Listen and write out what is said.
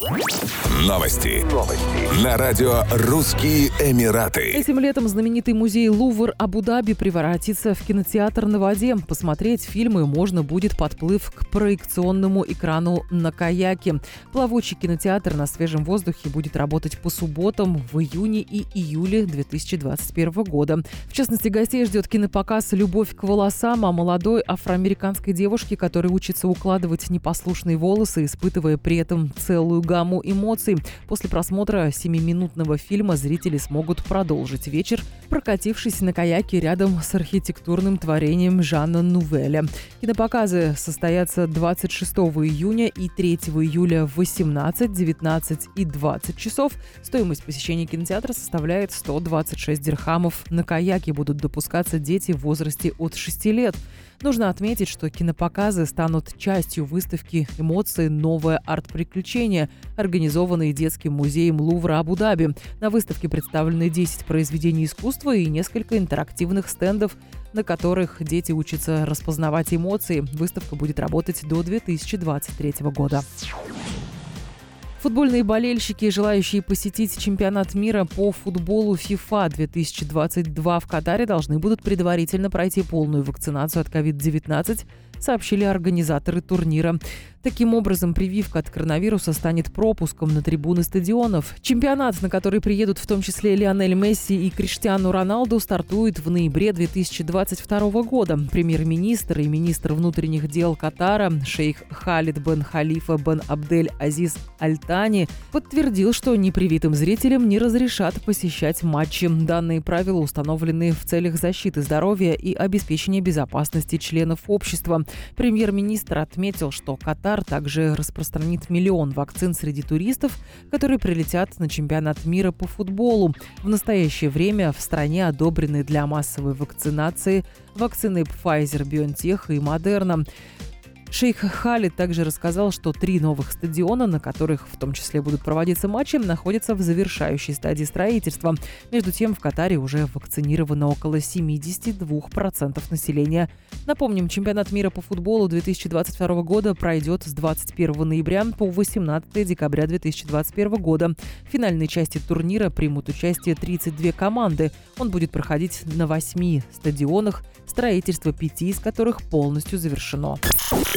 Новости. Новости. На радио «Русские Эмираты». Этим летом знаменитый музей Лувр Абу-Даби превратится в кинотеатр на воде. Посмотреть фильмы можно будет, подплыв к проекционному экрану на каяке. Плавучий кинотеатр на свежем воздухе будет работать по субботам в июне и июле 2021 года. В частности, гостей ждет кинопоказ «Любовь к волосам» о молодой афроамериканской девушке, которая учится укладывать непослушные волосы, испытывая при этом целую гамму эмоций. После просмотра семиминутного фильма зрители смогут продолжить вечер, прокатившись на каяке рядом с архитектурным творением Жанна Нувеля. Кинопоказы состоятся 26 июня и 3 июля в 18, 19 и 20 часов. Стоимость посещения кинотеатра составляет 126 дирхамов. На каяке будут допускаться дети в возрасте от 6 лет. Нужно отметить, что кинопоказы станут частью выставки «Эмоции. Новое арт-приключение», организованной детским музеем Лувра Абу-Даби. На выставке представлены 10 произведений искусства и несколько интерактивных стендов, на которых дети учатся распознавать эмоции. Выставка будет работать до 2023 года. Футбольные болельщики, желающие посетить чемпионат мира по футболу FIFA 2022 в Катаре, должны будут предварительно пройти полную вакцинацию от COVID-19 сообщили организаторы турнира. Таким образом, прививка от коронавируса станет пропуском на трибуны стадионов. Чемпионат, на который приедут в том числе Лионель Месси и Криштиану Роналду, стартует в ноябре 2022 года. Премьер-министр и министр внутренних дел Катара шейх Халид бен Халифа бен Абдель Азиз Альтани подтвердил, что непривитым зрителям не разрешат посещать матчи. Данные правила установлены в целях защиты здоровья и обеспечения безопасности членов общества. Премьер-министр отметил, что Катар также распространит миллион вакцин среди туристов, которые прилетят на чемпионат мира по футболу. В настоящее время в стране одобрены для массовой вакцинации вакцины Pfizer, BioNTech и Moderna. Шейх Халид также рассказал, что три новых стадиона, на которых в том числе будут проводиться матчи, находятся в завершающей стадии строительства. Между тем, в Катаре уже вакцинировано около 72% населения. Напомним, чемпионат мира по футболу 2022 года пройдет с 21 ноября по 18 декабря 2021 года. В финальной части турнира примут участие 32 команды. Он будет проходить на восьми стадионах, строительство пяти из которых полностью завершено.